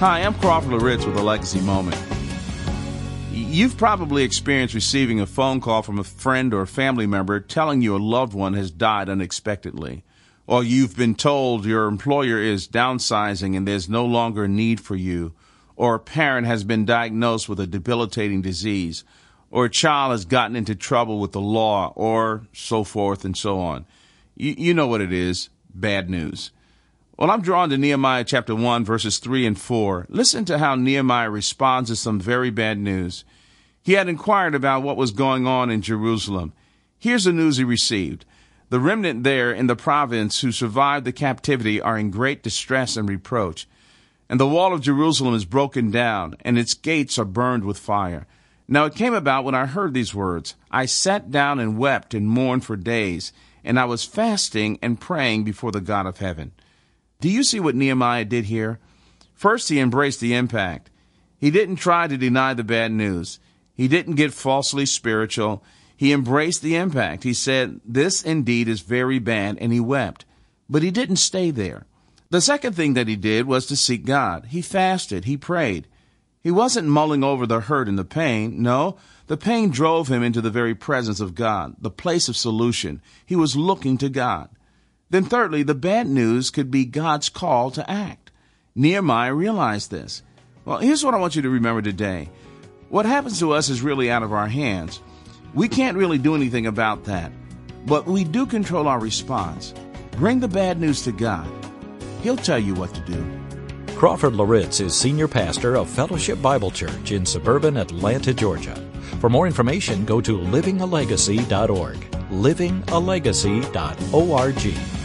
Hi, I'm Crawford Loritts with a Legacy Moment. You've probably experienced receiving a phone call from a friend or family member telling you a loved one has died unexpectedly. Or you've been told your employer is downsizing and there's no longer a need for you. Or a parent has been diagnosed with a debilitating disease. Or a child has gotten into trouble with the law, or so forth and so on. You, you know what it is bad news. Well, I'm drawn to Nehemiah chapter 1, verses 3 and 4. Listen to how Nehemiah responds to some very bad news. He had inquired about what was going on in Jerusalem. Here's the news he received. The remnant there in the province who survived the captivity are in great distress and reproach. And the wall of Jerusalem is broken down, and its gates are burned with fire. Now it came about when I heard these words. I sat down and wept and mourned for days, and I was fasting and praying before the God of heaven. Do you see what Nehemiah did here? First, he embraced the impact. He didn't try to deny the bad news. He didn't get falsely spiritual. He embraced the impact. He said, This indeed is very bad, and he wept. But he didn't stay there. The second thing that he did was to seek God. He fasted. He prayed. He wasn't mulling over the hurt and the pain. No, the pain drove him into the very presence of God, the place of solution. He was looking to God. Then, thirdly, the bad news could be God's call to act. Nehemiah realized this. Well, here's what I want you to remember today what happens to us is really out of our hands. We can't really do anything about that, but we do control our response. Bring the bad news to God, He'll tell you what to do. Crawford Loritts is senior pastor of Fellowship Bible Church in suburban Atlanta, Georgia. For more information, go to livingalegacy.org. livingalegacy.org.